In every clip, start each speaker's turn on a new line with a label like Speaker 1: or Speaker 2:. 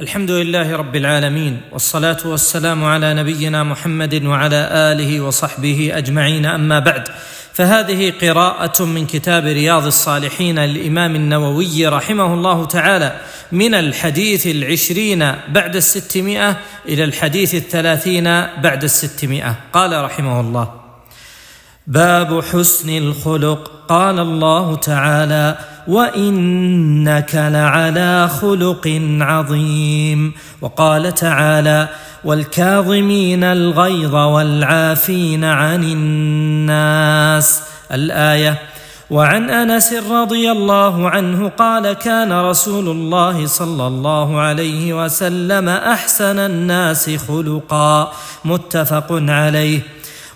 Speaker 1: الحمد لله رب العالمين والصلاة والسلام على نبينا محمد وعلى آله وصحبه أجمعين أما بعد. فهذه قراءة من كتاب رياض الصالحين للإمام النووي رحمه الله تعالى من الحديث العشرين بعد الستمائة إلى الحديث الثلاثين بعد الستمائة. قال رحمه الله باب حسن الخلق. قال الله تعالى وانك لعلى خلق عظيم وقال تعالى والكاظمين الغيظ والعافين عن الناس الايه وعن انس رضي الله عنه قال كان رسول الله صلى الله عليه وسلم احسن الناس خلقا متفق عليه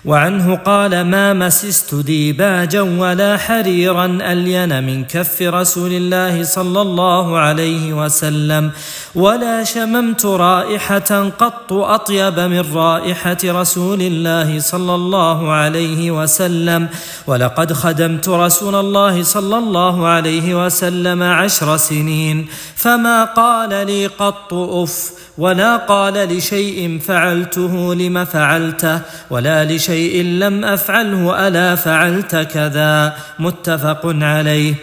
Speaker 1: وعنه قال ما مسست ديباجا ولا حريرا ألين من كف رسول الله صلى الله عليه وسلم ولا شممت رائحة قط أطيب من رائحة رسول الله صلى الله عليه وسلم ولقد خدمت رسول الله صلى الله عليه وسلم عشر سنين فما قال لي قط أف ولا قال لشيء فعلته لم فعلته ولا لشيء لم أفعله ألا فعلت كذا؟ متفق عليه.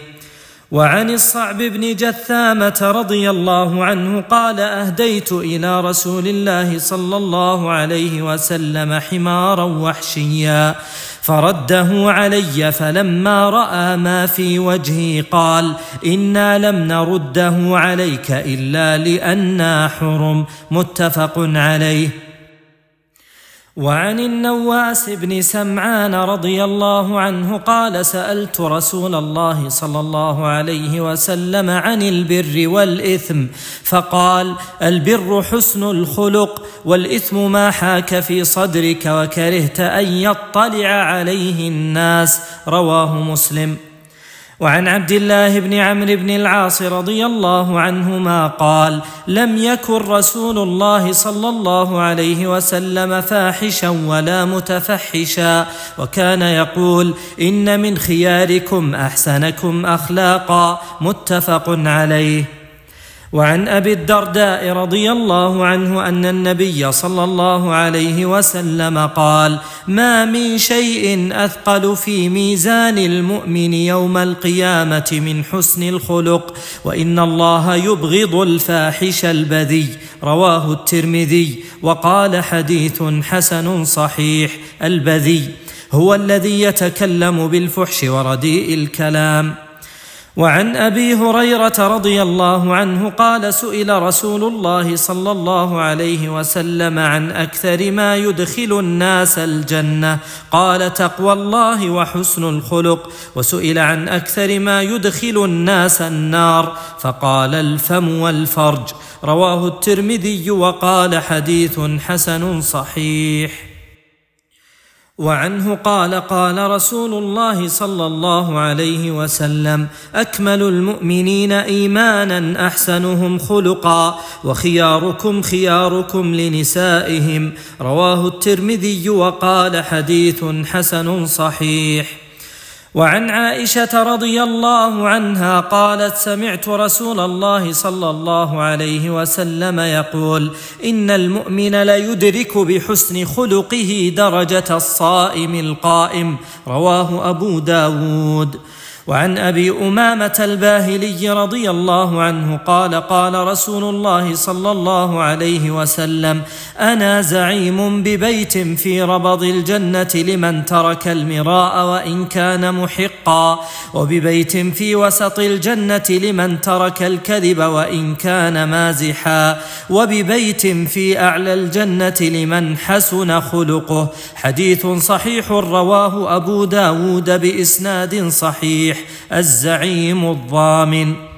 Speaker 1: وعن الصعب بن جثامة رضي الله عنه قال أهديت إلى رسول الله صلى الله عليه وسلم حمارا وحشيا فرده علي فلما رأى ما في وجهي قال إنا لم نرده عليك إلا لأنا حرم. متفق عليه. وعن النواس بن سمعان رضي الله عنه قال سألت رسول الله صلى الله عليه وسلم عن البر والإثم فقال البر حسن الخلق والإثم ما حاك في صدرك وكرهت أن يطلع عليه الناس رواه مسلم. وعن عبد الله بن عمرو بن العاص رضي الله عنهما قال لم يكن رسول الله صلى الله عليه وسلم فاحشا ولا متفحشا. وكان يقول إن من خياركم أحسنكم أخلاقا. متفق عليه. وعن أبي الدرداء رضي الله عنه أن النبي صلى الله عليه وسلم قال ما من شيء أثقل في ميزان المؤمن يوم القيامة من حسن الخلق وإن الله يبغض الفاحش البذي رواه الترمذي وقال حديث حسن صحيح البذي هو الذي يتكلم بالفحش ورديء الكلام. وعن أبي هريرة رضي الله عنه قال سئل رسول الله صلى الله عليه وسلم عن أكثر ما يدخل الناس الجنة. قال تقوى الله وحسن الخلق. وسئل عن أكثر ما يدخل الناس النار. فقال الفم والفرج. رواه الترمذي وقال حديث حسن صحيح. وعنه قال قال رسول الله صلى الله عليه وسلم أكمل المؤمنين إيمانا أحسنهم خلقا وخياركم خياركم لنسائهم رواه الترمذي وقال حديث حسن صحيح وعن عائشة رضي الله عنها قالت سمعت رسول الله صلى الله عليه وسلم يقول إن المؤمن ليدرك بحسن خلقه درجة الصائم القائم رواه أبو داود. وعن أبي أمامة الباهلي رضي الله عنه قال قال رسول الله صلى الله عليه وسلم أنا زعيم ببيت في ربض الجنة لمن ترك المراء وإن كان محقا وببيت في وسط الجنة لمن ترك الكذب وإن كان مازحا وببيت في أعلى الجنة لمن حسن خلقه. حديث صحيح رواه أبو داود بإسناد صحيح. الزعيم الضامن.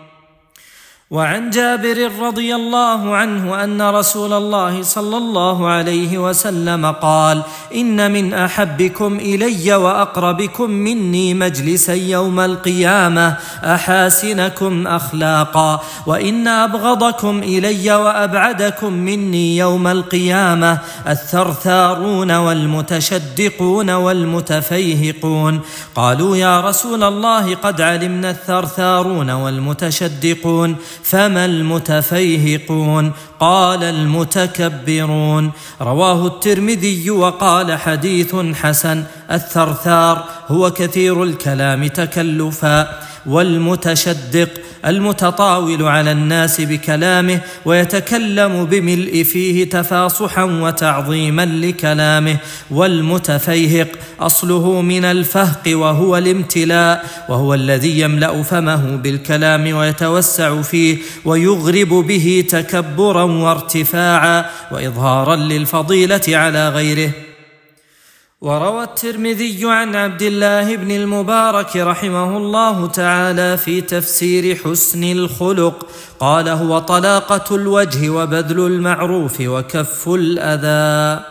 Speaker 1: وعن جابر رضي الله عنه أن رسول الله صلى الله عليه وسلم قال إن من أحبكم إلي وأقربكم مني مجلسا يوم القيامة أحاسنكم أخلاقا وإن أبغضكم إلي وأبعدكم مني يوم القيامة الثرثارون والمتشدقون والمتفيهقون. قالوا يا رسول الله قد علمنا الثرثارون والمتشدقون فما المتفيهقون؟ قال المتكبرون. رواه الترمذي وقال حديث حسن. الثرثار هو كثير الكلام تكلفا. والمتشدق المتطاول على الناس بكلامه ويتكلم بملء فيه تفاصحا وتعظيما لكلامه. والمتفيهق أصله من الفهق وهو الامتلاء وهو الذي يملأ فمه بالكلام ويتوسع فيه ويغرب به تكبرا وارتفاعا وإظهارا للفضيلة على غيره. وروى الترمذي عن عبد الله بن المبارك رحمه الله تعالى في تفسير حسن الخلق. قال هو طلاقة الوجه وبذل المعروف وكف الأذى.